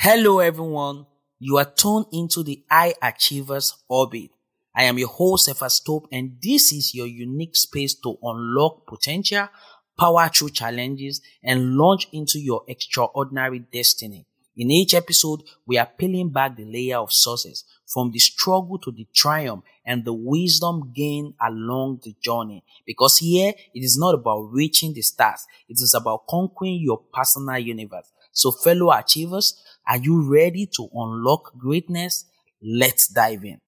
Hello, everyone. You are tuned into the High Achievers Orbit. I am your host, Stope, and this is your unique space to unlock potential, power through challenges, and launch into your extraordinary destiny. In each episode, we are peeling back the layer of sources from the struggle to the triumph and the wisdom gained along the journey. Because here, it is not about reaching the stars. It is about conquering your personal universe. So fellow achievers, are you ready to unlock greatness? Let's dive in.